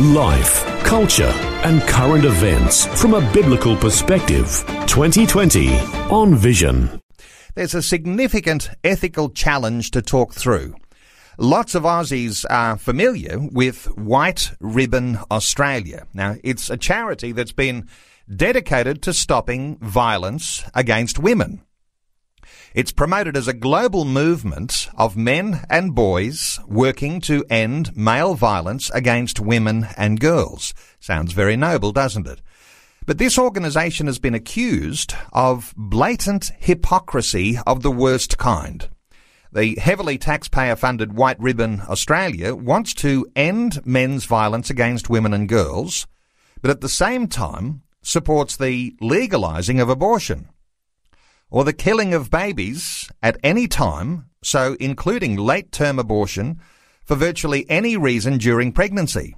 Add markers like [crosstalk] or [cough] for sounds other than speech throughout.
Life, culture, and current events from a biblical perspective. 2020 on Vision. There's a significant ethical challenge to talk through. Lots of Aussies are familiar with White Ribbon Australia. Now, it's a charity that's been dedicated to stopping violence against women. It's promoted as a global movement of men and boys working to end male violence against women and girls. Sounds very noble, doesn't it? But this organisation has been accused of blatant hypocrisy of the worst kind. The heavily taxpayer funded White Ribbon Australia wants to end men's violence against women and girls, but at the same time supports the legalising of abortion or the killing of babies at any time, so including late term abortion, for virtually any reason during pregnancy.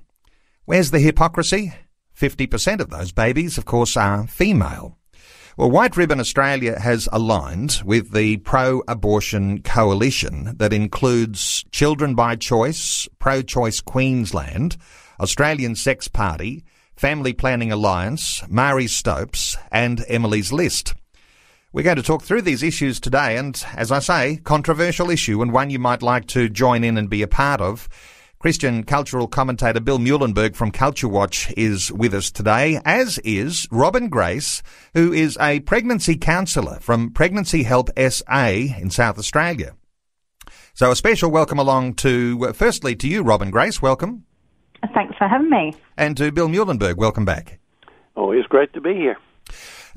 Where's the hypocrisy? 50% of those babies, of course, are female. Well, White Ribbon Australia has aligned with the pro abortion coalition that includes Children by Choice, Pro Choice Queensland, Australian Sex Party, Family Planning Alliance, Marie Stopes, and Emily's List. We're going to talk through these issues today, and as I say, controversial issue and one you might like to join in and be a part of. Christian cultural commentator Bill Muehlenberg from Culture Watch is with us today, as is Robin Grace, who is a pregnancy counsellor from Pregnancy Help SA in South Australia. So a special welcome along to, uh, firstly to you, Robin Grace, welcome. Thanks for having me. And to Bill Muehlenberg, welcome back. Always great to be here.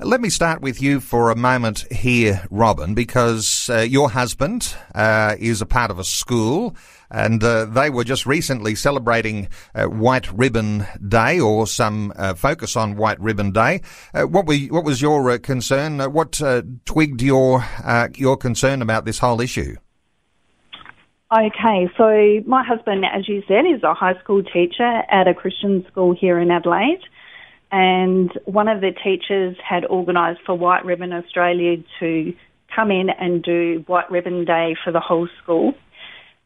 Let me start with you for a moment here, Robin, because uh, your husband uh, is a part of a school and uh, they were just recently celebrating uh, White Ribbon Day or some uh, focus on White Ribbon Day. Uh, what, were, what was your concern? what twigged your, your concern about this whole issue? Okay, so my husband, as you said, is a high school teacher at a Christian school here in Adelaide and one of the teachers had organised for White Ribbon Australia to come in and do White Ribbon Day for the whole school.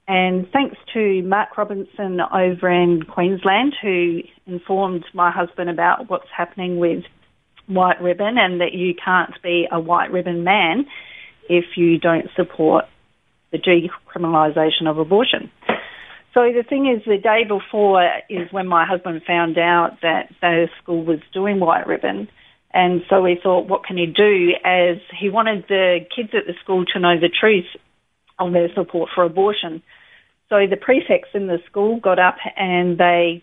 And thanks to Mark Robinson over in Queensland, who informed my husband about what's happening with White Ribbon and that you can't be a White Ribbon man if you don't support the decriminalisation of abortion. So the thing is, the day before is when my husband found out that the school was doing White Ribbon. And so we thought, what can he do? As he wanted the kids at the school to know the truth on their support for abortion. So the prefects in the school got up and they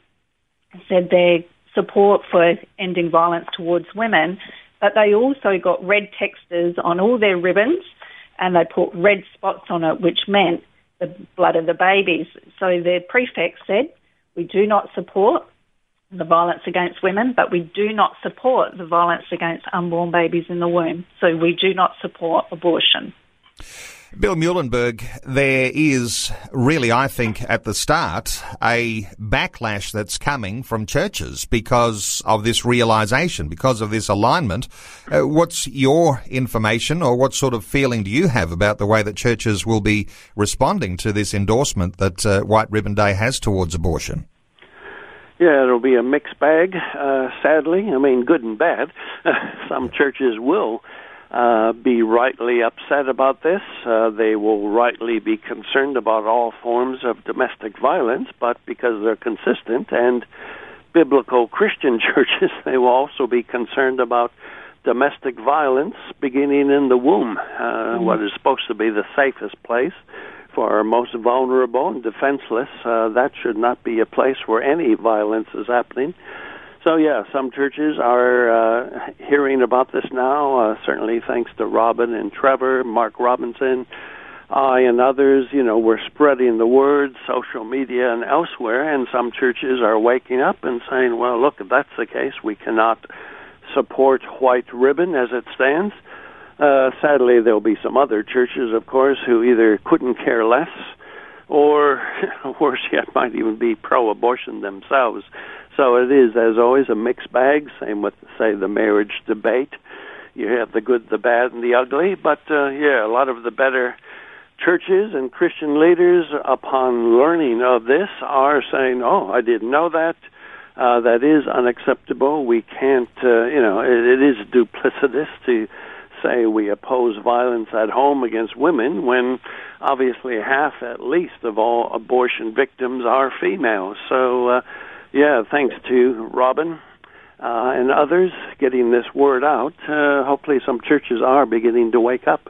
said their support for ending violence towards women, but they also got red Textas on all their ribbons and they put red spots on it, which meant the blood of the babies. So the prefect said, we do not support the violence against women, but we do not support the violence against unborn babies in the womb. So we do not support abortion. Bill Muehlenberg, there is really, I think, at the start, a backlash that's coming from churches because of this realization, because of this alignment. Uh, what's your information or what sort of feeling do you have about the way that churches will be responding to this endorsement that uh, White Ribbon Day has towards abortion? Yeah, it'll be a mixed bag, uh, sadly. I mean, good and bad. [laughs] Some churches will uh, be rightly upset about this. Uh, they will rightly be concerned about all forms of domestic violence, but because they're consistent and biblical [laughs] Christian churches, [laughs] they will also be concerned about domestic violence beginning in the womb, uh, mm-hmm. what is supposed to be the safest place for our most vulnerable and defenseless. Uh, that should not be a place where any violence is happening. So yeah, some churches are uh, hearing about this now. Uh, certainly, thanks to Robin and Trevor, Mark Robinson, I and others. You know, we're spreading the word, social media and elsewhere, and some churches are waking up and saying, "Well, look, if that's the case, we cannot support white ribbon as it stands. Uh, sadly, there'll be some other churches, of course, who either couldn't care less or, [laughs] worse yet, might even be pro abortion themselves. So it is, as always, a mixed bag. Same with, say, the marriage debate. You have the good, the bad, and the ugly. But uh, yeah, a lot of the better churches and Christian leaders, upon learning of this, are saying, "Oh, I didn't know that. Uh, that is unacceptable. We can't, uh, you know, it, it is duplicitous to say we oppose violence at home against women when obviously half at least of all abortion victims are females. So, uh, yeah, thanks to Robin uh, and others getting this word out. Uh, hopefully, some churches are beginning to wake up.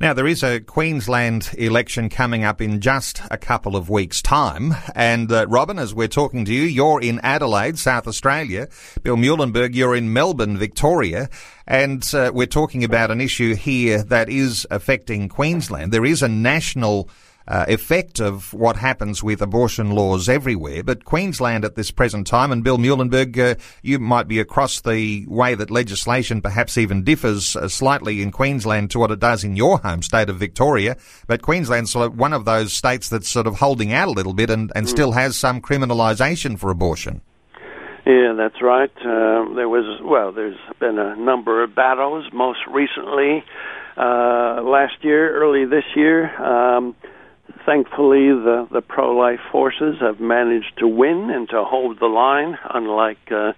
Now, there is a Queensland election coming up in just a couple of weeks' time. And, uh, Robin, as we're talking to you, you're in Adelaide, South Australia. Bill Muehlenberg, you're in Melbourne, Victoria. And uh, we're talking about an issue here that is affecting Queensland. There is a national uh, effect of what happens with abortion laws everywhere. But Queensland at this present time, and Bill Muehlenberg, uh, you might be across the way that legislation perhaps even differs uh, slightly in Queensland to what it does in your home state of Victoria. But Queensland's one of those states that's sort of holding out a little bit and, and mm. still has some criminalisation for abortion. Yeah, that's right. Uh, there was well, there's been a number of battles. Most recently, uh, last year, early this year, um, thankfully, the, the pro life forces have managed to win and to hold the line, unlike uh,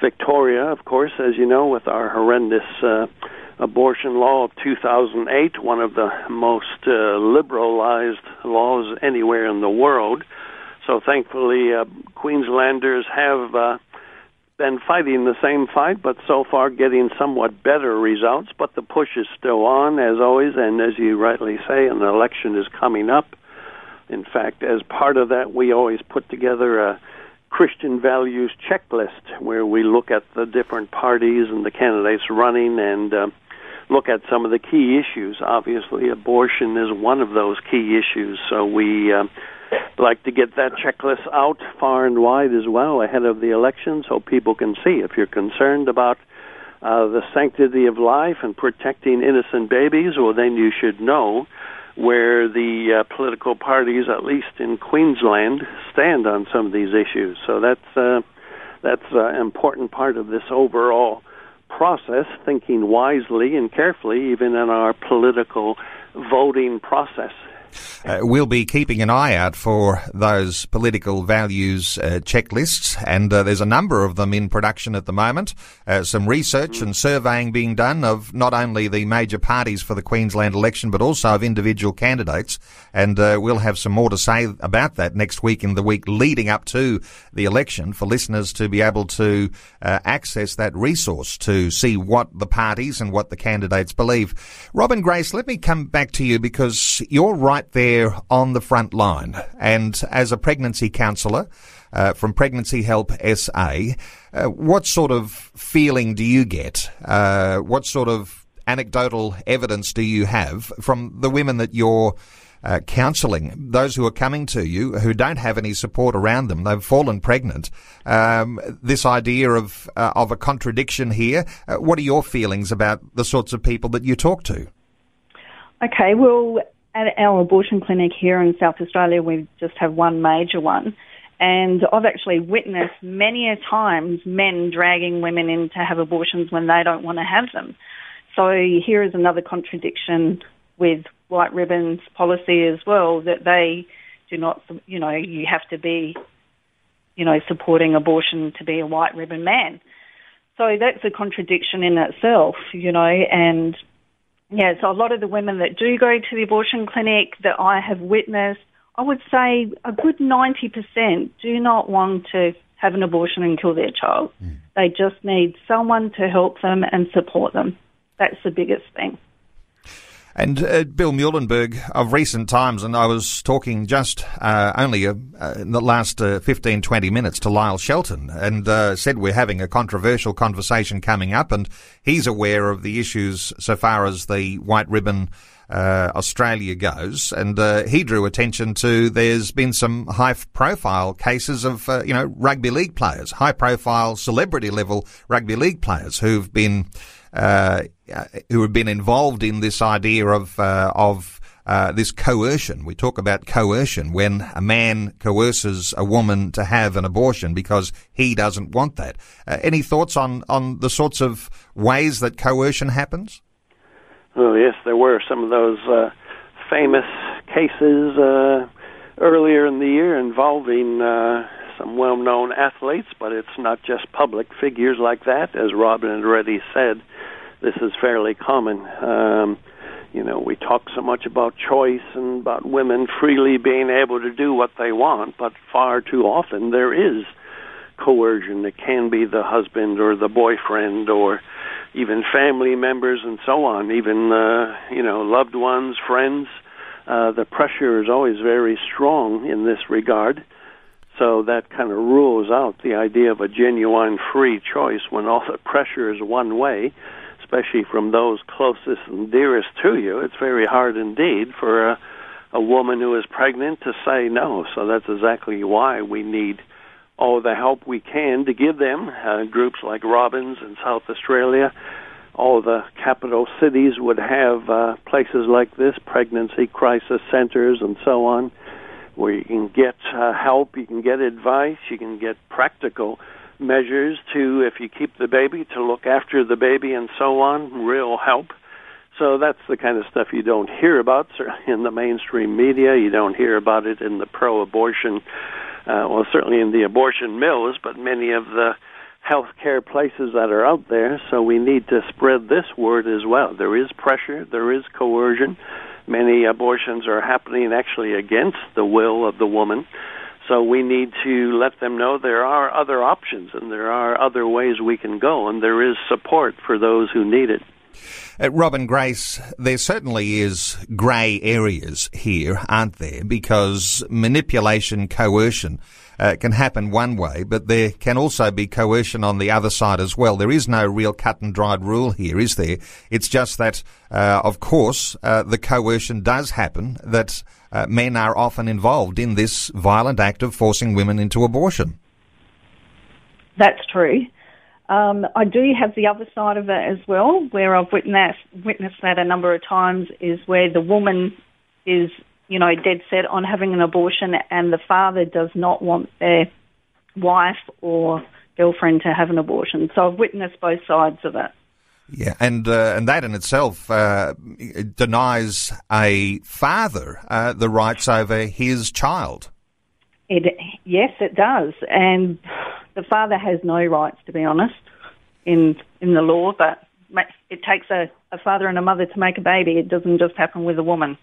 Victoria, of course, as you know, with our horrendous uh, abortion law of 2008, one of the most uh, liberalized laws anywhere in the world. So thankfully, uh, Queenslanders have uh, been fighting the same fight, but so far getting somewhat better results. But the push is still on, as always, and as you rightly say, an election is coming up. In fact, as part of that, we always put together a Christian values checklist where we look at the different parties and the candidates running and uh, look at some of the key issues. Obviously, abortion is one of those key issues, so we. Uh, like to get that checklist out far and wide as well ahead of the election so people can see if you're concerned about uh, the sanctity of life and protecting innocent babies, well, then you should know where the uh, political parties, at least in Queensland, stand on some of these issues. So that's uh, that's an uh, important part of this overall process, thinking wisely and carefully, even in our political voting process. Uh, we'll be keeping an eye out for those political values uh, checklists, and uh, there's a number of them in production at the moment. Uh, some research and surveying being done of not only the major parties for the Queensland election, but also of individual candidates. And uh, we'll have some more to say about that next week in the week leading up to the election for listeners to be able to uh, access that resource to see what the parties and what the candidates believe. Robin Grace, let me come back to you because you're right there on the front line. And as a pregnancy counsellor uh, from Pregnancy Help SA, uh, what sort of feeling do you get? Uh, what sort of anecdotal evidence do you have from the women that you're uh, counselling, those who are coming to you who don't have any support around them, they've fallen pregnant. Um, this idea of uh, of a contradiction here. Uh, what are your feelings about the sorts of people that you talk to? Okay, well, at our abortion clinic here in South Australia, we just have one major one. And I've actually witnessed many a times men dragging women in to have abortions when they don't want to have them. So here is another contradiction with White Ribbon's policy as well that they do not, you know, you have to be, you know, supporting abortion to be a White Ribbon man. So that's a contradiction in itself, you know, and yeah, so a lot of the women that do go to the abortion clinic that I have witnessed, I would say a good 90% do not want to have an abortion and kill their child. Mm. They just need someone to help them and support them. That's the biggest thing. And uh, Bill Muehlenberg of recent times, and I was talking just uh, only uh, in the last uh, 15, 20 minutes to Lyle Shelton and uh, said we're having a controversial conversation coming up, and he's aware of the issues so far as the white ribbon uh, Australia goes, and uh, he drew attention to there's been some high profile cases of you know rugby league players, high profile celebrity level rugby league players who've been who have been involved in this idea of uh, of uh, this coercion. We talk about coercion when a man coerces a woman to have an abortion because he doesn't want that. Uh, any thoughts on, on the sorts of ways that coercion happens? Well, yes, there were some of those uh, famous cases uh, earlier in the year involving uh, some well known athletes, but it's not just public figures like that, as Robin had already said this is fairly common. Um, you know, we talk so much about choice and about women freely being able to do what they want, but far too often there is coercion. It can be the husband or the boyfriend or even family members and so on, even uh, you know loved ones, friends. Uh, the pressure is always very strong in this regard. So that kind of rules out the idea of a genuine free choice when all the pressure is one way especially from those closest and dearest to you, it's very hard indeed for a, a woman who is pregnant to say no. So that's exactly why we need all the help we can to give them. Uh, groups like Robins in South Australia, all the capital cities would have uh, places like this, pregnancy crisis centers, and so on, where you can get uh, help, you can get advice, you can get practical measures to, if you keep the baby, to look after the baby and so on, real help. So that's the kind of stuff you don't hear about in the mainstream media. You don't hear about it in the pro-abortion, uh, well, certainly in the abortion mills, but many of the healthcare places that are out there. So we need to spread this word as well. There is pressure. There is coercion. Many abortions are happening actually against the will of the woman. So we need to let them know there are other options and there are other ways we can go, and there is support for those who need it. Robin Grace, there certainly is grey areas here, aren't there? Because manipulation, coercion uh, can happen one way, but there can also be coercion on the other side as well. There is no real cut and dried rule here, is there? It's just that, uh, of course, uh, the coercion does happen, that uh, men are often involved in this violent act of forcing women into abortion. That's true. Um, I do have the other side of it as well, where I've witnessed witnessed that a number of times, is where the woman is, you know, dead set on having an abortion, and the father does not want their wife or girlfriend to have an abortion. So I've witnessed both sides of it. Yeah, and uh, and that in itself uh, denies a father uh, the rights over his child. It, yes, it does, and the father has no rights, to be honest, in in the law. But it takes a, a father and a mother to make a baby. It doesn't just happen with a woman.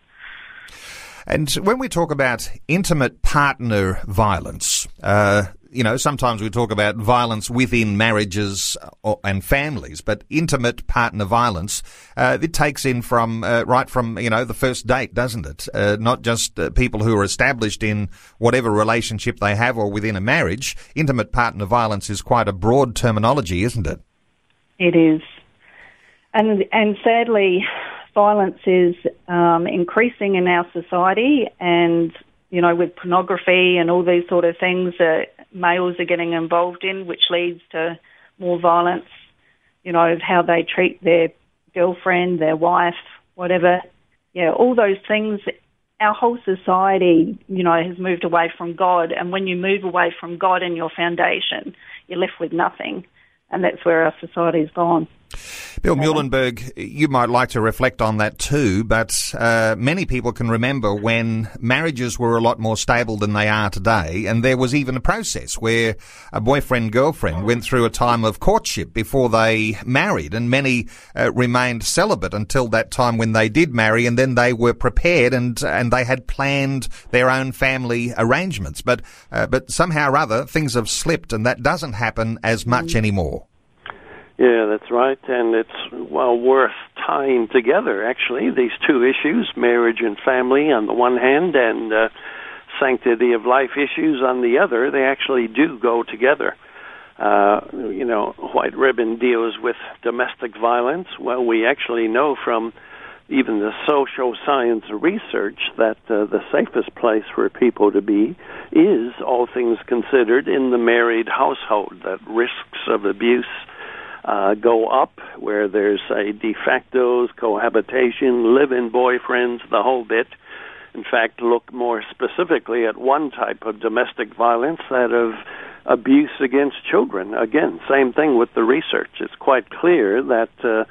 And when we talk about intimate partner violence, uh, you know, sometimes we talk about violence within marriages uh, and families, but intimate partner violence, uh, it takes in from, uh, right from, you know, the first date, doesn't it? Uh, not just uh, people who are established in whatever relationship they have or within a marriage. Intimate partner violence is quite a broad terminology, isn't it? It is. And, and sadly, violence is um, increasing in our society and you know, with pornography and all these sort of things that males are getting involved in, which leads to more violence, you know, how they treat their girlfriend, their wife, whatever. Yeah, all those things. Our whole society, you know, has moved away from God. And when you move away from God and your foundation, you're left with nothing. And that's where our society's gone. Bill Muehlenberg, you might like to reflect on that too, but uh, many people can remember when marriages were a lot more stable than they are today, and there was even a process where a boyfriend girlfriend went through a time of courtship before they married, and many uh, remained celibate until that time when they did marry, and then they were prepared and and they had planned their own family arrangements. But uh, but somehow or other things have slipped, and that doesn't happen as much mm. anymore. Yeah, that's right, and it's well worth tying together, actually, these two issues, marriage and family on the one hand, and uh, sanctity of life issues on the other. They actually do go together. Uh, you know, White Ribbon deals with domestic violence. Well, we actually know from even the social science research that uh, the safest place for people to be is, all things considered, in the married household. That risks of abuse uh, go up where there's a de facto cohabitation, live-in boyfriends, the whole bit. In fact, look more specifically at one type of domestic violence, that of abuse against children. Again, same thing with the research. It's quite clear that, uh,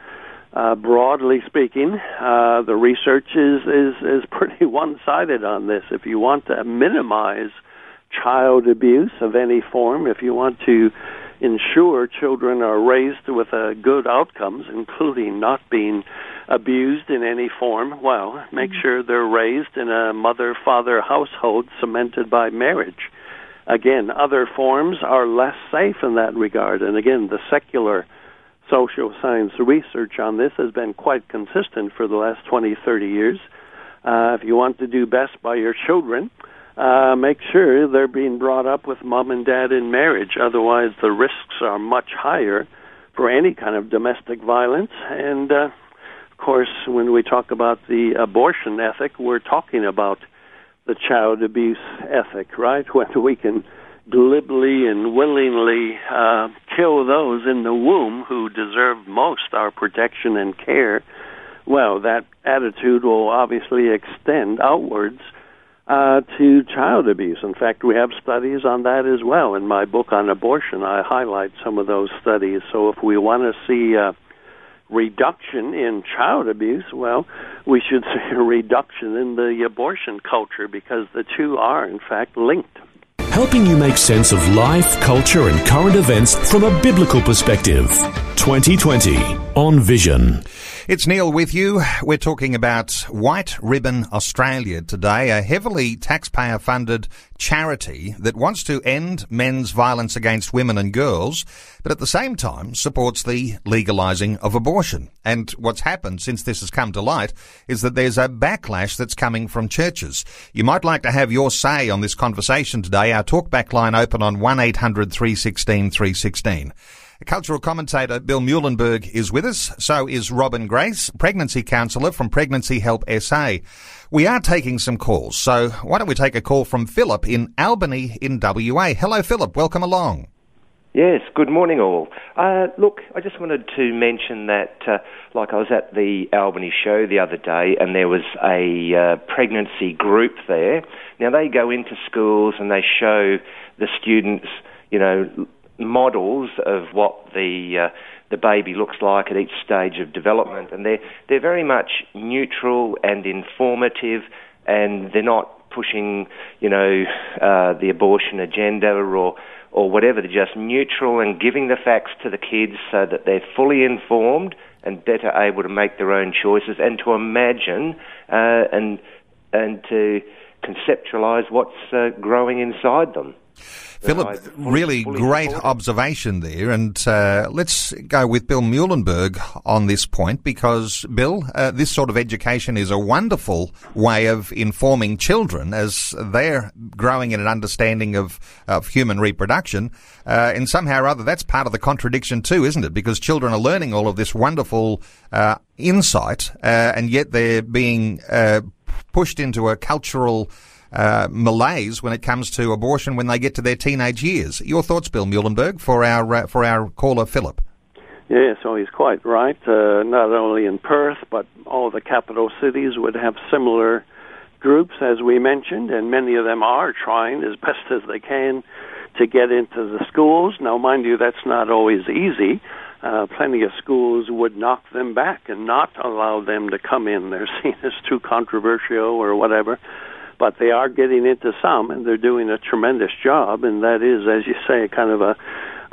uh, broadly speaking, uh, the research is, is, is pretty [laughs] one sided on this. If you want to minimize child abuse of any form, if you want to ensure children are raised with uh, good outcomes, including not being abused in any form, well, make mm-hmm. sure they're raised in a mother father household cemented by marriage. Again, other forms are less safe in that regard. And again, the secular social science research on this has been quite consistent for the last 20, 30 years. Uh, if you want to do best by your children, uh, make sure they're being brought up with mom and dad in marriage. Otherwise, the risks are much higher for any kind of domestic violence. And uh, of course, when we talk about the abortion ethic, we're talking about the child abuse ethic, right? [laughs] When we can glibly and willingly uh, kill those in the womb who deserve most our protection and care, well, that attitude will obviously extend outwards uh, to child abuse. In fact, we have studies on that as well. In my book on abortion, I highlight some of those studies. So if we want to see a reduction in child abuse, well, we should [laughs] see a reduction in the abortion culture because the two are, in fact, linked helping you make sense of life, culture, and current events from a biblical perspective. 2020 on Vision. It's Neil with you. We're talking about White Ribbon Australia today, a heavily taxpayer funded charity that wants to end men's violence against women and girls, but at the same time supports the legalizing of abortion. And what's happened since this has come to light is that there's a backlash that's coming from churches. You might like to have your say on this conversation today. Our talkback line open on 1 800 316 316. Cultural commentator Bill Muehlenberg is with us. So is Robin Grace, pregnancy counsellor from Pregnancy Help SA. We are taking some calls, so why don't we take a call from Philip in Albany in WA? Hello, Philip. Welcome along. Yes, good morning, all. Uh, look, I just wanted to mention that, uh, like, I was at the Albany show the other day, and there was a uh, pregnancy group there. Now, they go into schools and they show the students, you know, models of what the uh, the baby looks like at each stage of development, and they're they're very much neutral and informative, and they're not pushing, you know, uh, the abortion agenda or or whatever. They're just neutral and giving the facts to the kids so that they're fully informed and better able to make their own choices and to imagine uh, and and to conceptualize what's uh, growing inside them. Philip, really great observation there. And uh, let's go with Bill Muehlenberg on this point because, Bill, uh, this sort of education is a wonderful way of informing children as they're growing in an understanding of, of human reproduction. Uh, and somehow or other, that's part of the contradiction too, isn't it? Because children are learning all of this wonderful uh, insight, uh, and yet they're being uh, pushed into a cultural uh, malaise when it comes to abortion when they get to their teenage years. Your thoughts, Bill Muehlenberg, for our uh, for our caller Philip. Yeah, so he's quite right. Uh, not only in Perth, but all the capital cities would have similar groups, as we mentioned, and many of them are trying as best as they can to get into the schools. Now, mind you, that's not always easy. Uh, plenty of schools would knock them back and not allow them to come in. They're [laughs] seen as too controversial or whatever but they are getting into some, and they're doing a tremendous job. And that is, as you say, kind of a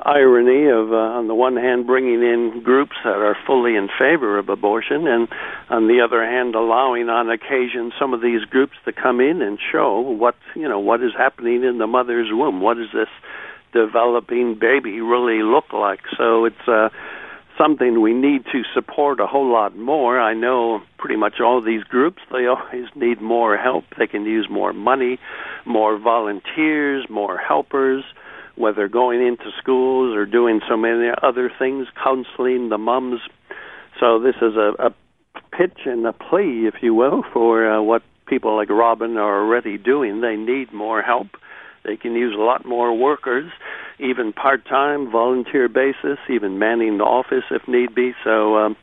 irony of, uh, on the one hand, bringing in groups that are fully in favor of abortion, and on the other hand, allowing on occasion some of these groups to come in and show what you know what is happening in the mother's womb. What is this developing baby really look like? So it's uh, something we need to support a whole lot more. I know pretty much all these groups, they [laughs] always need more help. They can use more money, more volunteers, more helpers, whether going into schools or doing so many other things, counseling the mums. So this is a, a pitch and a plea, if you will, for uh, what people like Robin are already doing. They need more help. They can use a lot more workers even part-time, volunteer basis, even manning the office if need be. So um,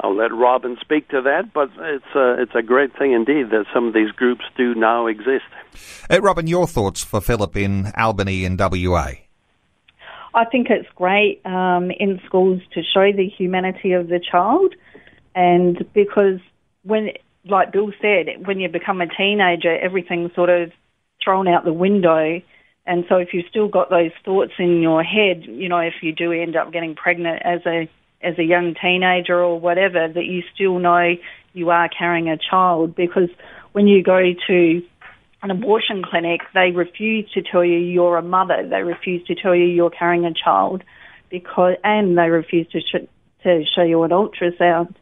I'll let Robin speak to that, but it's a, it's a great thing indeed that some of these groups do now exist. Uh, Robin, your thoughts for Philip in Albany in WA? I think it's great um, in schools to show the humanity of the child, and because when, like Bill said, when you become a teenager, everything sort of thrown out the window and so if you've still got those thoughts in your head, you know, if you do end up getting pregnant as a as a young teenager or whatever, that you still know you are carrying a child because when you go to an abortion clinic, they refuse to tell you you're a mother. They refuse to tell you you're carrying a child because, and they refuse to sh- to show you an ultrasound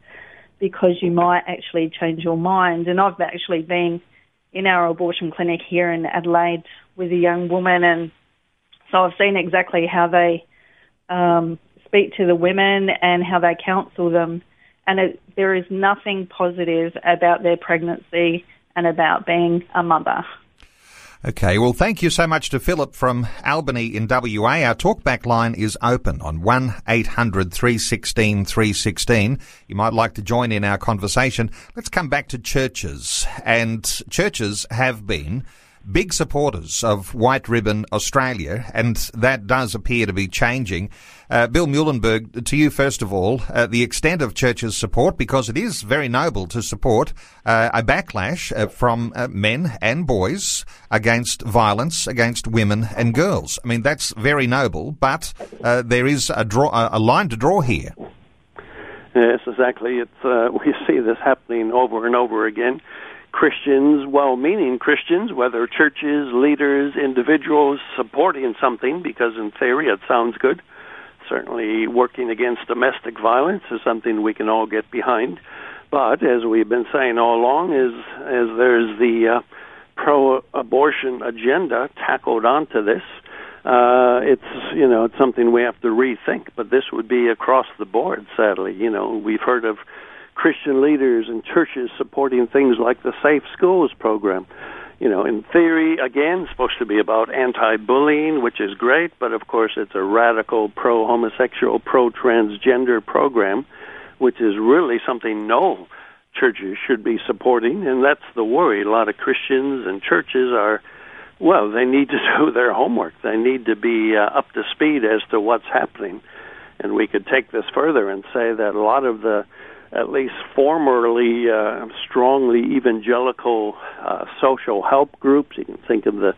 because you might actually change your mind. And I've actually been in our abortion clinic here in Adelaide with a young woman, and so I've seen exactly how they um, speak to the women and how they counsel them. And it, there is nothing positive about their pregnancy and about being a mother. Okay, well, thank you so much to Philip from Albany in WA. Our talkback line is open on 1 800 316 316. You might like to join in our conversation. Let's come back to churches. And churches have been big supporters of White Ribbon Australia, and that does appear to be changing. Uh, Bill Muehlenberg, to you first of all, uh, the extent of churches' support, because it is very noble to support uh, a backlash uh, from uh, men and boys against violence against women and girls. I mean, that's very noble, but uh, there is a, draw, a line to draw here. Yes, exactly. It's [laughs] we see this happening over and over again. Christians, well meaning Christians, whether churches, leaders, individuals supporting something, because in theory it sounds good. Certainly, working against domestic violence is something we can all get behind. But as we've been saying all along, is as there's the uh, pro-abortion agenda tackled onto this, uh, it's you know it's something we have to rethink. But this would be across the board. Sadly, you know we've heard of Christian leaders and churches supporting things like the Safe Schools program. You know, in theory, again, supposed to be about anti-bullying, which is great, but of course it's a radical pro-homosexual, pro-transgender program, which is really something no churches should be supporting, and that's the worry. A lot of Christians and churches are, well, they need to [laughs] do their homework. They need to be uh, up to speed as to what's happening. And we could take this further and say that a lot of the at least formerly uh, strongly evangelical uh, social help groups. You can think of the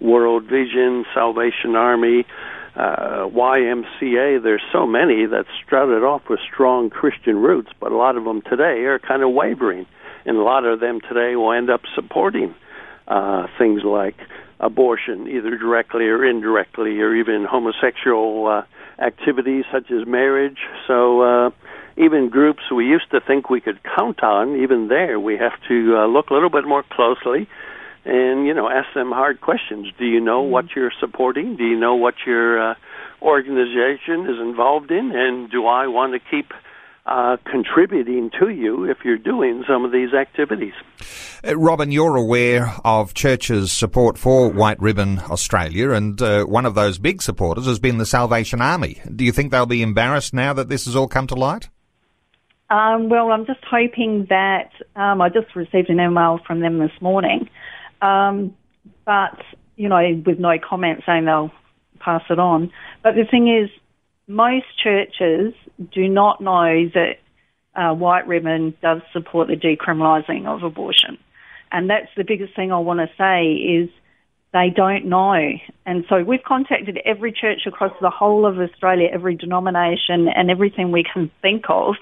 World Vision, Salvation Army, uh, YMCA. There's so many that started off with strong Christian roots, but a lot of them today are kind of wavering, and a lot of them today will end up supporting uh, things like abortion, either directly or indirectly, or even homosexual uh, activities such as marriage. So. Uh, even groups we used to think we could count on, even there, we have to uh, look a little bit more closely and, you know, ask them hard questions. Do you know mm-hmm. what you're supporting? Do you know what your uh, organization is involved in? And do I want to keep uh, contributing to you if you're doing some of these activities. Uh, Robin, you're aware of churches' support for White Ribbon Australia, and uh, one of those big supporters has been the Salvation Army. Do you think they'll be embarrassed now that this has all come to light? Um, well, I'm just hoping that um, I just received an email from them this morning, um, but you know, with no comment saying they'll pass it on. But the thing is, most churches do not know that uh, White Ribbon does support the decriminalising of abortion, and that's the biggest thing I want to say is they don't know. And so we've contacted every church across the whole of Australia, every denomination, and everything we can think of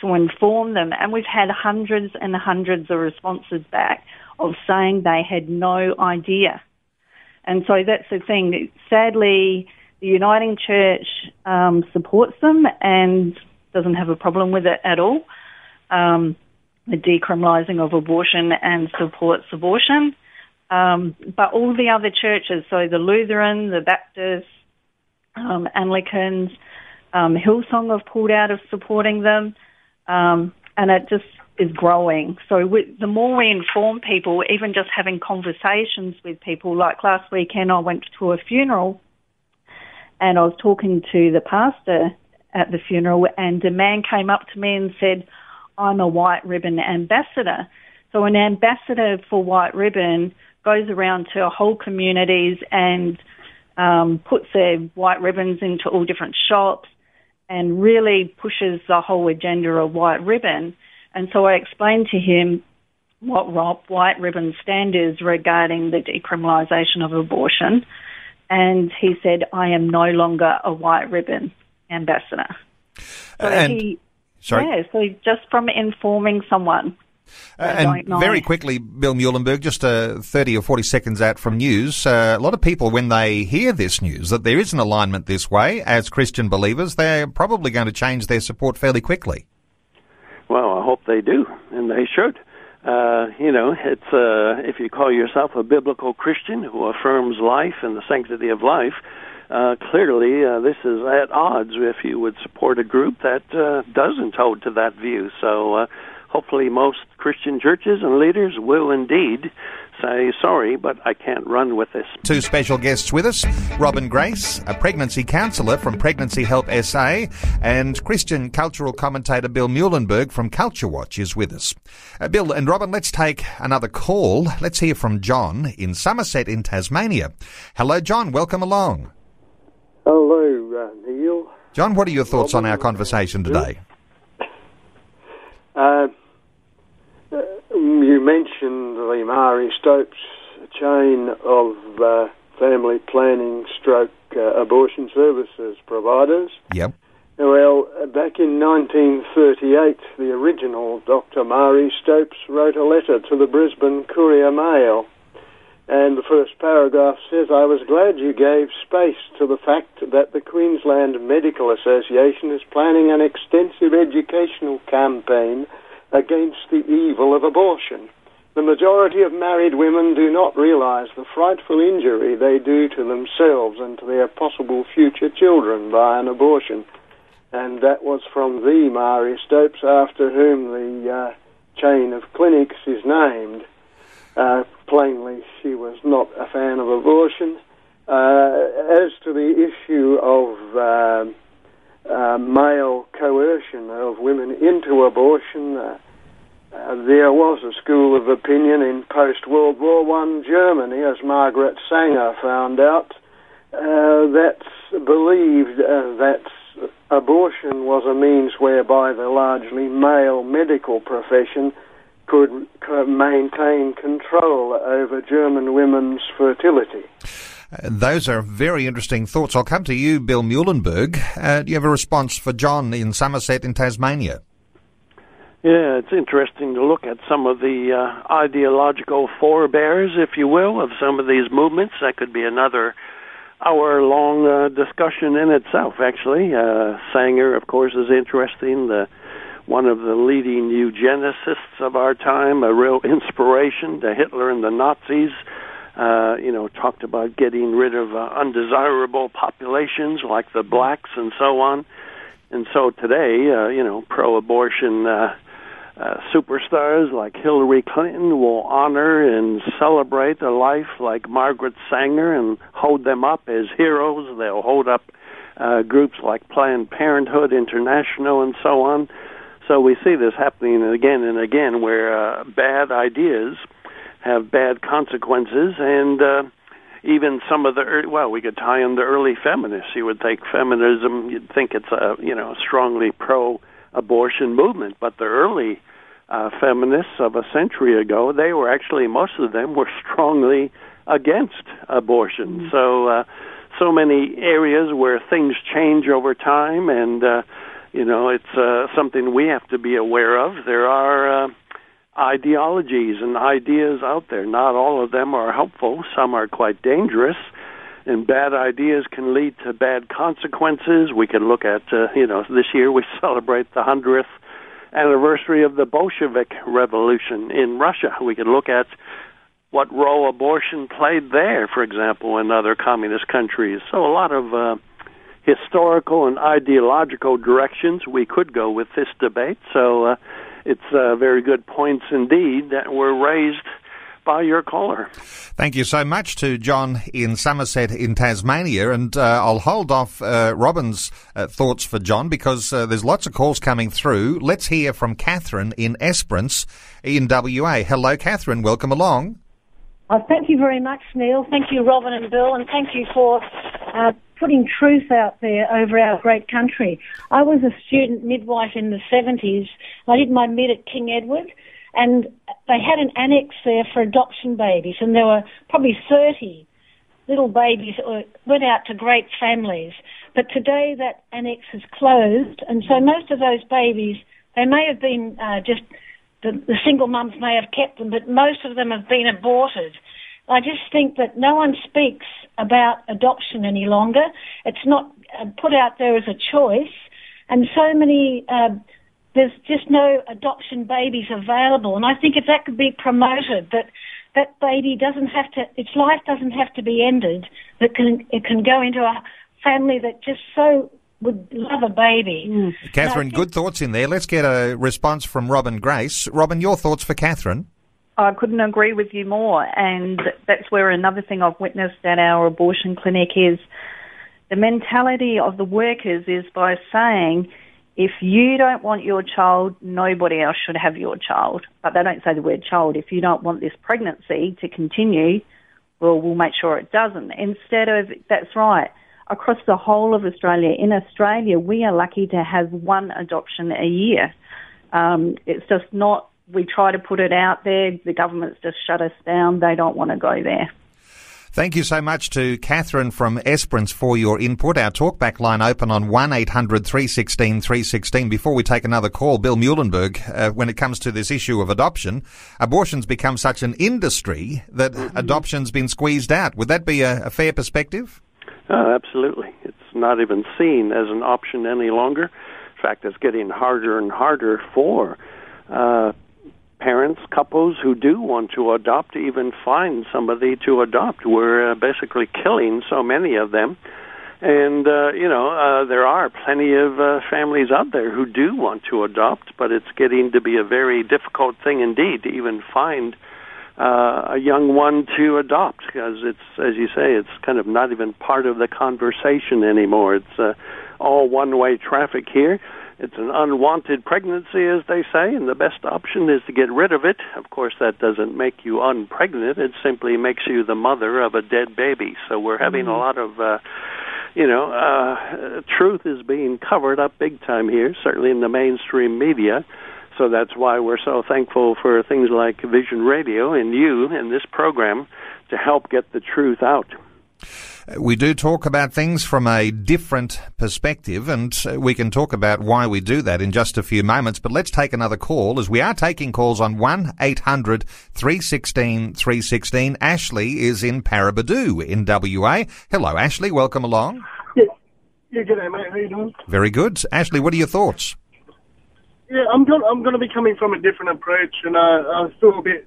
to inform them. And we've had hundreds and hundreds of responses back of saying they had no idea. And so that's the thing. Sadly, the Uniting Church um, supports them, and doesn't have a problem with it at all. Um, the decriminalising of abortion and supports abortion. Um, but all the other churches, so the Lutheran, the Baptist, um, Anglicans, um, Hillsong have pulled out of supporting them, um, and it just is growing. So we, the more we inform people, even just having conversations with people, like last weekend I went to a funeral and I was talking to the pastor at the funeral and a man came up to me and said, I'm a white ribbon ambassador. So an ambassador for white ribbon goes around to whole communities and um, puts their white ribbons into all different shops and really pushes the whole agenda of white ribbon. And so I explained to him what white ribbon stand is regarding the decriminalisation of abortion. And he said, I am no longer a white ribbon ambassador. So and, he, sorry? Yeah, so just from informing someone. Uh, and very quickly, Bill Muehlenberg, just uh, 30 or 40 seconds out from news, uh, a lot of people, when they hear this news, that there is an alignment this way, as Christian believers, they're probably going to change their support fairly quickly. Well, I hope they do, and they should. Uh, you know, it's uh, if you call yourself a biblical Christian who affirms life and the sanctity of life, uh, clearly uh, this is at odds if you would support a group that uh, doesn't hold to that view. So uh, hopefully most Christian churches and leaders will indeed say, sorry, but I can't run with this. Two special guests with us Robin Grace, a pregnancy counsellor from Pregnancy Help SA, and Christian cultural commentator Bill Muehlenberg from Culture Watch is with us. Uh, Bill and Robin, let's take another call. Let's hear from John in Somerset in Tasmania. Hello, John. Welcome along. Hello, uh, Neil. John, what are your thoughts Robin, on our conversation today? Uh, you mentioned the Marie Stopes chain of uh, family planning stroke uh, abortion services providers. Yep. Well, back in 1938, the original Dr. Marie Stopes wrote a letter to the Brisbane Courier Mail. And the first paragraph says, I was glad you gave space to the fact that the Queensland Medical Association is planning an extensive educational campaign against the evil of abortion. The majority of married women do not realize the frightful injury they do to themselves and to their possible future children by an abortion. And that was from the Marie Stopes, after whom the uh, chain of clinics is named. Uh, plainly, she was not a fan of abortion. Uh, as to the issue of uh, male coercion of women into abortion. Uh, uh, there was a school of opinion in post-World War One Germany, as Margaret Sanger found out, uh, that believed uh, that abortion was a means whereby the largely male medical profession could maintain control over German women's fertility. Those are very interesting thoughts. I'll come to you, Bill Muehlenberg. Uh, do you have a response for John in Somerset in Tasmania? Yeah, it's interesting to look at some of the uh, ideological forebears, if you will, of some of these movements. That could be another hour long uh, discussion in itself, actually. Uh, Sanger, of course, is interesting. The one of the leading eugenicists of our time, a real inspiration to Hitler and the Nazis uh, you know, talked about getting rid of uh, undesirable populations like the blacks and so on. And so today, uh, you know, pro-abortion uh, uh, superstars like Hillary Clinton will honor and celebrate a life like Margaret Sanger and hold them up as heroes. They'll hold up uh, groups like Planned Parenthood International and so on. So we see this happening again and again where uh, bad ideas – have bad consequences, and uh, even some of the well, we could tie in the early feminists. You would think feminism, you'd think it's a you know strongly pro-abortion movement, but the early uh, feminists of a century ago, they were actually most of them were strongly against abortion. Mm-hmm. So, uh, so many areas where things change over time, and uh, you know it's uh, something we have to be aware of. There are uh, ideologies and ideas out there. Not all of them are helpful. Some are quite dangerous. and bad ideas can lead to bad consequences. We can look at, uh, you know, this year we [laughs] celebrate the 100th anniversary of the Bolshevik Revolution in Russia. We can look at what role abortion played there, for example, in other communist countries. So a lot of uh, historical and ideological directions we could go with this debate. So uh, it's uh, very good points indeed that were raised by your caller. Thank you so much to John in Somerset in Tasmania. And uh, I'll hold off uh, Robin's uh, thoughts for John because uh, there's lots of calls coming through. Let's hear from Catherine in Esperance in WA. Hello, Catherine. Welcome along. Uh, thank you very much, Neil. Thank you, Robin and Bill, and thank you for uh, putting truth out there over our great country. I was a student midwife in the 70s. I did my mid at King Edward, and they had an annex there for adoption babies, and there were probably 30 little babies that went out to great families. But today that annex is closed, and so most of those babies, they may have been uh, just the, the single mums may have kept them, but most of them have been aborted. I just think that no one speaks about adoption any longer. It's not uh, put out there as a choice, and so many. Uh, there's just no adoption babies available, and I think if that could be promoted, that that baby doesn't have to, its life doesn't have to be ended. That can it can go into a family that just so would love a baby. Mm. Catherine, good thoughts in there. Let's get a response from Robin Grace. Robin, your thoughts for Catherine? I couldn't agree with you more, and that's where another thing I've witnessed at our abortion clinic is the mentality of the workers is by saying, if you don't want your child, nobody else should have your child. But they don't say the word child. If you don't want this pregnancy to continue, well, we'll make sure it doesn't. Instead of, that's right, across the whole of Australia. In Australia, we are lucky to have one adoption a year. Um, it's just not, we try to put it out there, the government's just shut us down, they don't want to go there. Thank you so much to Catherine from Esperance for your input. Our talkback line open on 1800 316 316. Before we take another call, Bill Muehlenberg, uh, when it comes to this issue of adoption, abortion's become such an industry that mm-hmm. adoption's been squeezed out. Would that be a, a fair perspective? Oh, absolutely. It's not even seen as an option any longer. In fact, it's getting harder and harder for uh, parents, couples who do want to adopt even find somebody to adopt. We're uh, basically killing so many of them. And, uh, you know, uh, there are plenty of uh, families out there who do want to adopt, but it's getting to be a very difficult thing indeed to even find uh, a young one to adopt because it's, as you say, it's kind of not even part of the conversation anymore. It's uh, all one-way traffic here. It's an unwanted pregnancy, as they say, and the best option is to get rid of it. Of course, that doesn't make you unpregnant. It simply makes you the mother of a dead baby. So we're having mm-hmm. a lot of, uh, you know, uh, truth is being covered up big time here, certainly in the mainstream media. So that's why we're so thankful for things like Vision Radio and you and this program to help get the truth out. We do talk about things from a different perspective, and we can talk about why we do that in just a few moments. But let's take another call, as we are taking calls on 1 800 316 316. Ashley is in Paraburdoo in WA. Hello, Ashley. Welcome along. Yeah, yeah g'day, mate. How you doing? Very good. Ashley, what are your thoughts? Yeah, I'm going. I'm going to be coming from a different approach, and uh, I'm still a bit,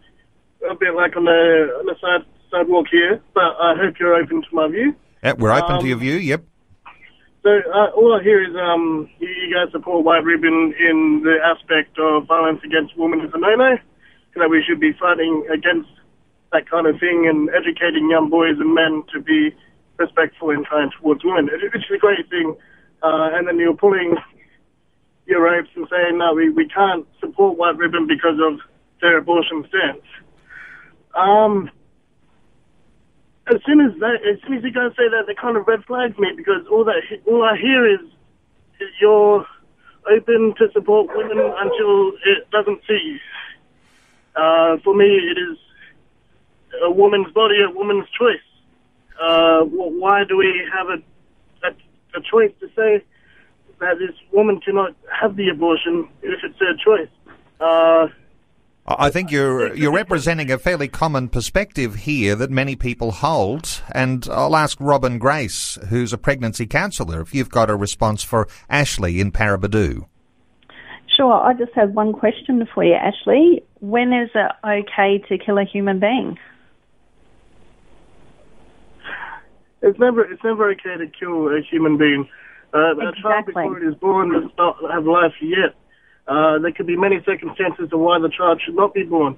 a bit like on the on the side sidewalk here. But I hope you're open to my view. Yeah, we're open um, to your view. Yep. So uh, all I hear is um, you, guys support White Ribbon in the aspect of violence against women is a no-no. You know, we should be fighting against that kind of thing and educating young boys and men to be respectful and kind towards women. It, it's a great thing. Uh, and then you're pulling your ropes and saying, no, we, we can't support White Ribbon because of their abortion stance. Um, as soon as that, as soon as you guys say that, they kind of red flags me because all that, all I hear is, is you're open to support women until it doesn't suit you. Uh, for me, it is a woman's body, a woman's choice. Uh, why do we have a, a, a choice to say that this woman cannot have the abortion if it's her choice. Uh, I think you're you're representing a fairly common perspective here that many people hold, and I'll ask Robin Grace, who's a pregnancy counsellor, if you've got a response for Ashley in Paraburdoo. Sure, I just have one question for you, Ashley. When is it okay to kill a human being? It's never it's never okay to kill a human being. Uh, A child Exactly. before it is born does not have life yet. Uh, there could be many circumstances of why the child should not be born.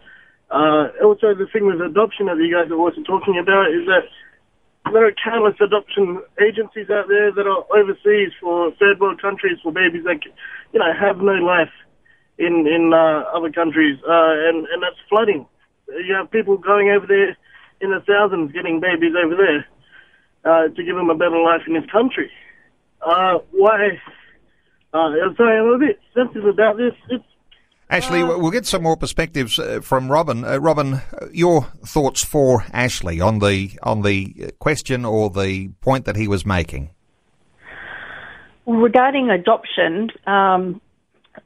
Uh, also, the thing with adoption that you guys are also talking about is that there are countless adoption agencies out there that are overseas for third world countries for babies that, you know, have no life in in uh, other countries, uh, and and that's flooding. You have people going over there in the thousands getting babies over there uh, to give them a better life in this country. Uh, why? Uh, I'm sorry, I'm a bit sensitive about this. It's Ashley, we'll get some more perspectives uh, from Robin. Uh, Robin, uh, your thoughts for Ashley on the on the question or the point that he was making. Regarding adoption, um,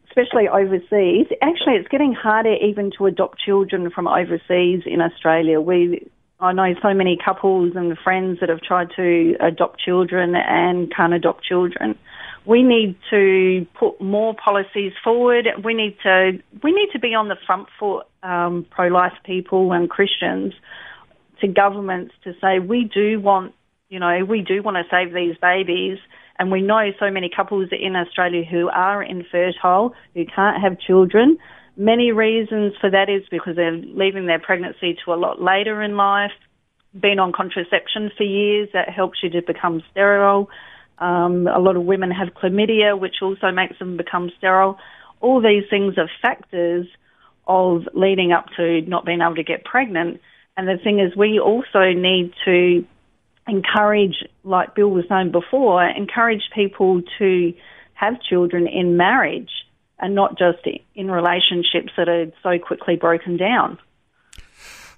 especially overseas, actually it's getting harder even to adopt children from overseas in Australia. We, I know so many couples and friends that have tried to adopt children and can't adopt children. We need to put more policies forward. We need to we need to be on the front foot, um, pro-life people and Christians, to governments to say we do want you know, we do want to save these babies. And we know so many couples in Australia who are infertile, who can't have children. Many reasons for that is because they're leaving their pregnancy to a lot later in life. been on contraception for years, that helps you to become sterile. Um, a lot of women have chlamydia, which also makes them become sterile. All these things are factors of leading up to not being able to get pregnant. And the thing is, we also need to encourage, like Bill was saying before, encourage people to have children in marriage and not just in relationships that are so quickly broken down.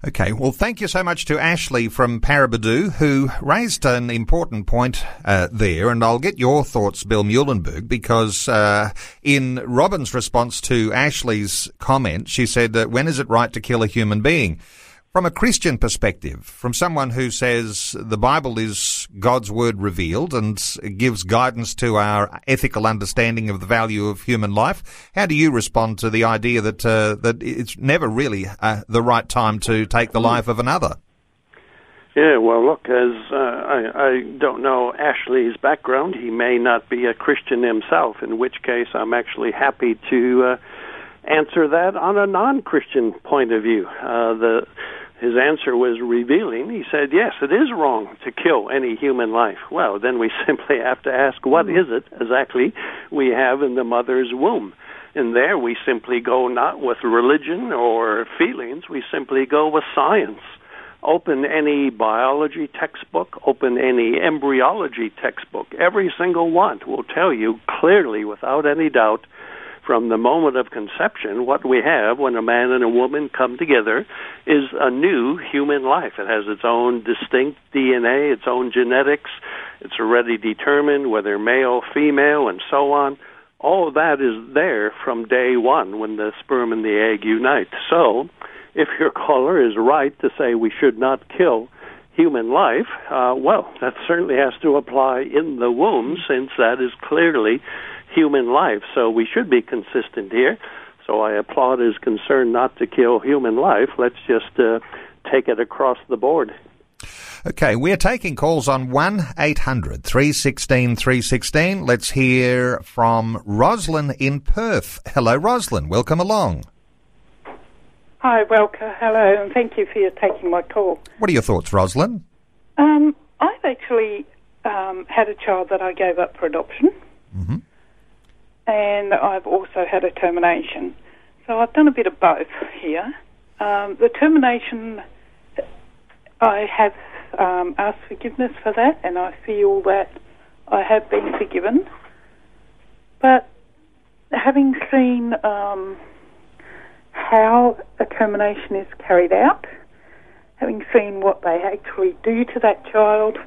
Okay, well, thank you so much to Ashley from Paraburdoo, who raised an important point uh, there, and I'll get your thoughts, Bill Muehlenberg, because uh, in Robin's response to Ashley's comment, she said, that "When is it right to kill a human being?" From a Christian perspective, from someone who says the Bible is God's word revealed and gives guidance to our ethical understanding of the value of human life, how do you respond to the idea that uh, that it's never really uh, the right time to take the life of another? Yeah, well, look, as uh, I, I don't know Ashley's background, he may not be a Christian himself, in which case I'm actually happy to uh, answer that on a non-Christian point of view. Uh, the his answer was revealing. He said, "Yes, it is wrong to kill any human life." Well, then we [laughs] simply have to ask, what hmm. is it exactly we have in the mother's womb? And there we simply go not with religion or feelings, we simply go with science. Open any biology textbook, open any embryology textbook. Every single one will tell you clearly, without any doubt, from the moment of conception, what we have when a man and a woman come together is a new human life. It has its own distinct DNA, its own genetics. It's already determined whether male, female, and so on. All of that is there from day one when the sperm and the egg unite. So, if your caller is right to say we should not kill human life, uh, well, that certainly has to apply in the womb since that is clearly human life. So we should be consistent here. So I applaud his concern not to kill human life. Let's just uh, take it across the board. Okay, we're taking calls on 1 800 316 316. Let's hear from Roslyn in Perth. Hello, Roslyn. Welcome along. Hi, Welker. Hello, and thank you for your taking my call. What are your thoughts, Roslyn? Um, I've actually um, had a child that I gave up for adoption, Mm-hmm. And I've also had a termination. So I've done a bit of both here. Um, the termination, I have um, asked forgiveness for that, and I feel that I have been forgiven. But having seen um, how a termination is carried out, having seen what they actually do to that child,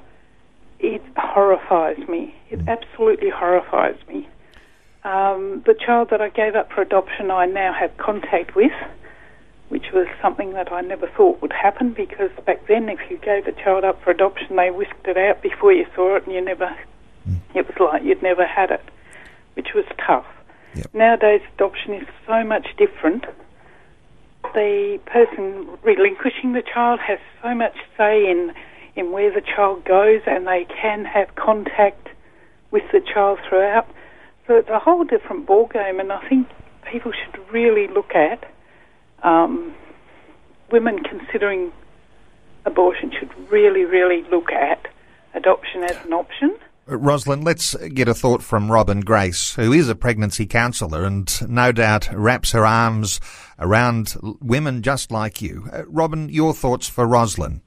it horrifies me. It absolutely horrifies me. Um, the child that I gave up for adoption, I now have contact with. which was something that I never thought would happen because back then, if you gave a child up for adoption, they whisked it out before you saw it, and you never. Mm. It was like you'd never had it, which was tough. Yep. Nowadays, adoption is so much different. The person relinquishing the child has so much say in in where the child goes, and they can have contact with the child throughout. So it's a whole different ball game, and I think people should really look at um, women considering abortion should really, really look at adoption as an option. Uh, Rosalind, let's get a thought from Robin Grace, who is a pregnancy counsellor and no doubt wraps her arms around women just like you. Uh, Robin, your thoughts for Rosalind?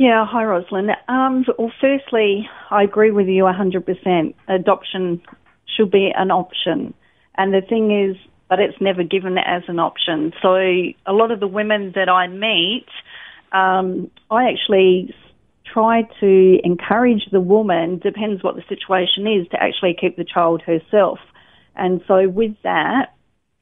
Yeah, hi, Rosalind. Um, well, firstly, I agree with you 100%. Adoption should be an option. And the thing is, but it's never given as an option. So a lot of the women that I meet, um, I actually try to encourage the woman, depends what the situation is, to actually keep the child herself. And so with that,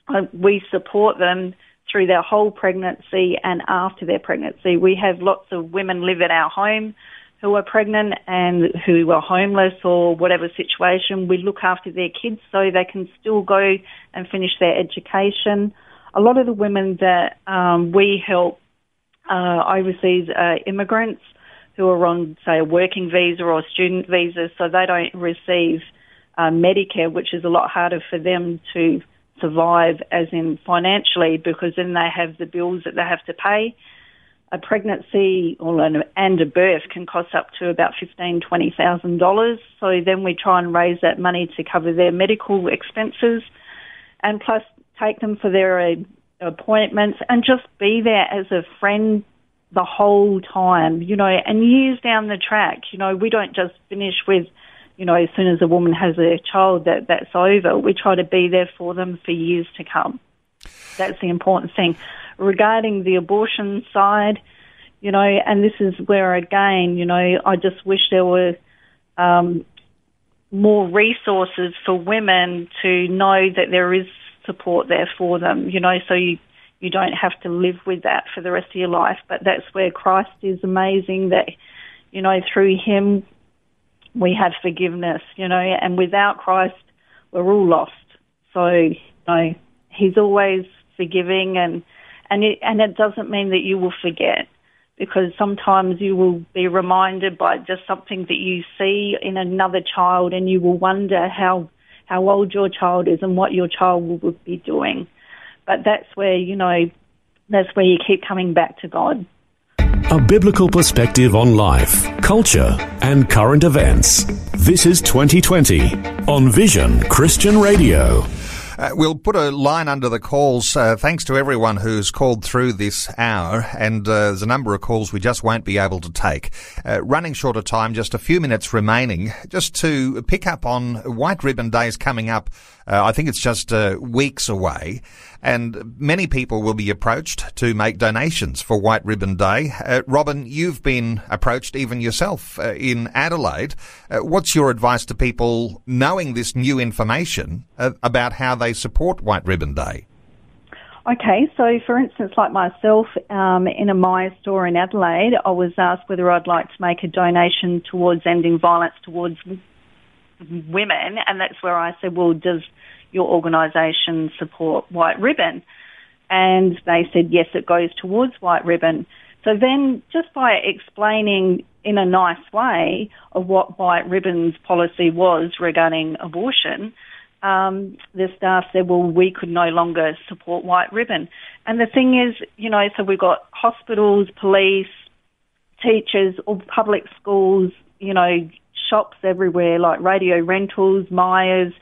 uh, we support them through their whole pregnancy and after their pregnancy. We have lots of women live at our home who are pregnant and who are homeless or whatever situation. We look after their kids so they can still go and finish their education. A lot of the women that um, we help uh, overseas are immigrants who are on, say, a working visa or student visa, so they don't receive uh, Medicare, which is a lot harder for them to survive, as in financially, because then they have the bills that they have to pay a pregnancy or an, and a birth can cost up to about fifteen, twenty thousand dollars. So then we try and raise that money to cover their medical expenses, and plus take them for their uh, appointments and just be there as a friend the whole time. You know, and years down the track, you know, we don't just finish with. You know, as soon as a woman has a child, that that's over. We try to be there for them for years to come. That's the important thing regarding the abortion side, you know, and this is where again, you know, I just wish there were um, more resources for women to know that there is support there for them, you know, so you you don't have to live with that for the rest of your life. But that's where Christ is amazing that, you know, through him we have forgiveness, you know, and without Christ we're all lost. So, you know, he's always forgiving and and it, and it doesn't mean that you will forget because sometimes you will be reminded by just something that you see in another child and you will wonder how how old your child is and what your child will be doing. But that's where, you know, that's where you keep coming back to God. A biblical perspective on life, culture, and current events. This is 2020 on Vision Christian Radio. Uh, we'll put a line under the calls. Uh, thanks to everyone who's called through this hour, and uh, there's a number of calls we just won't be able to take. Uh, running short of time, just a few minutes remaining. Just to pick up on White Ribbon Days coming up uh, I think it's just uh, weeks away, and many people will be approached to make donations for White Ribbon Day. Uh, Robin, you've been approached even yourself uh, in Adelaide. Uh, what's your advice to people knowing this new information uh, about how they support White Ribbon Day? Okay, so for instance, like myself, um, in a Myer store in Adelaide, I was asked whether I'd like to make a donation towards ending violence towards women, and that's where I said, well, does your organisation support White Ribbon? And they said, yes, it goes towards White Ribbon. So then, just by explaining in a nice way of what White Ribbon's policy was regarding abortion, um, the staff said, well, we could no longer support White Ribbon. And the thing is, you know, so we've got hospitals, police, teachers, all public schools, you know, shops everywhere like Radio Rentals, Myers,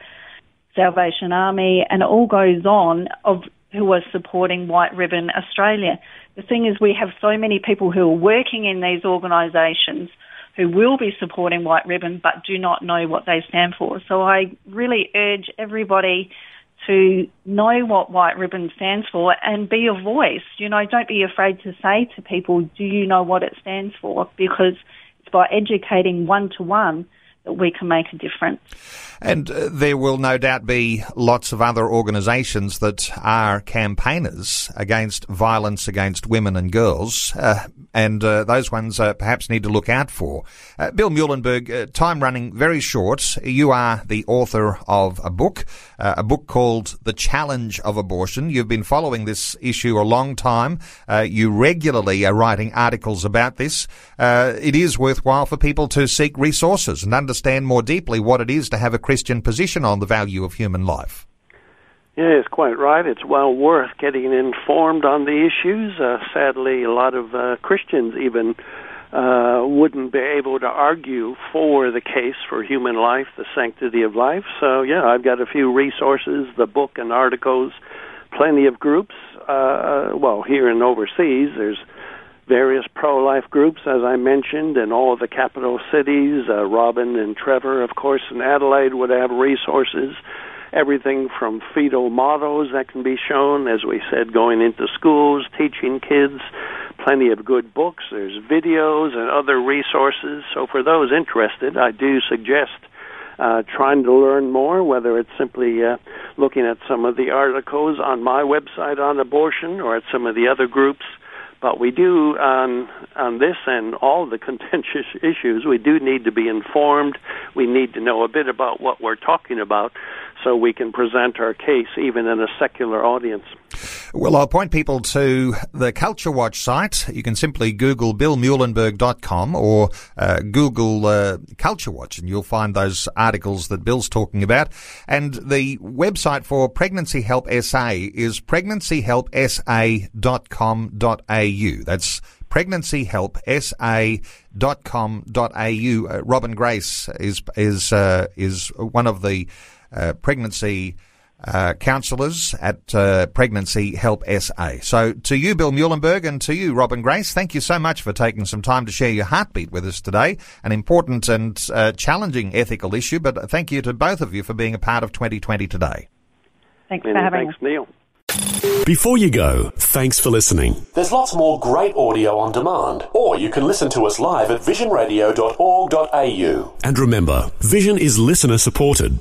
Salvation Army, and it all goes on of who are supporting White Ribbon Australia. The thing is, we have so many people who are working in these organisations who will be supporting White Ribbon but do not know what they stand for. So I really urge everybody to know what White Ribbon stands for and be a voice. You know, don't be afraid to say to people, do you know what it stands for? Because by educating one to one we can make a difference. And uh, there will no doubt be lots of other organisations that are campaigners against violence against women and girls, uh, and uh, those ones uh, perhaps need to look out for. Uh, Bill Muehlenberg, uh, time running very short. You are the author of a book, a book called The Challenge of Abortion. You've been following this issue a long time. you regularly are writing articles about this. it is worthwhile for people to seek resources and understand more deeply what it is to have a Christian position on the value of human life. Yeah, it's quite right. It's well worth getting informed on the issues. Uh, sadly, a lot of uh, Christians even uh, wouldn't be able to argue for the case for human life, the sanctity of life. So, yeah, I've got a few resources, the book and articles, plenty of groups. Uh, well, here and overseas, there's various pro-life groups, as I mentioned, in all of the capital cities. Uh, Robin and Trevor, of course, in Adelaide would have resources. Everything from fetal models that can be shown, as we said, going into schools, teaching kids. Plenty of good books. There's videos and other resources. So for those interested, I do suggest uh, trying to learn more, whether it's simply uh, looking at some of the articles on my website on abortion or at some of the other groups but we do on on this and all the [laughs] contentious issues. We do need to be informed. We need to know a bit about what we're talking about, so we can present our case even in a secular audience. Well, I'll point people to the Culture Watch site. You can simply Google billmuehlenberg.com or uh, Google uh, Culture Watch and you'll find those articles that Bill's talking about. And the website for Pregnancy Help SA is pregnancyhelpsa.com.au. That's pregnancyhelpsa.com.au. Uh, Robin Grace is is uh, is one of the pregnancy uh, counsellors at uh, Pregnancy Help SA. So to you, Bill Muehlenberg, and to you, Robin Grace, thank you so much for taking some time to share your heartbeat with us today. An important and uh, challenging ethical issue, but thank you to both of you for being a part of 2020 today. Thanks Many for having thanks, us. Neil. Before you go, thanks for listening. There's lots more great audio on demand, or you can listen to us live at visionradio.org.au. And remember, Vision is listener supported.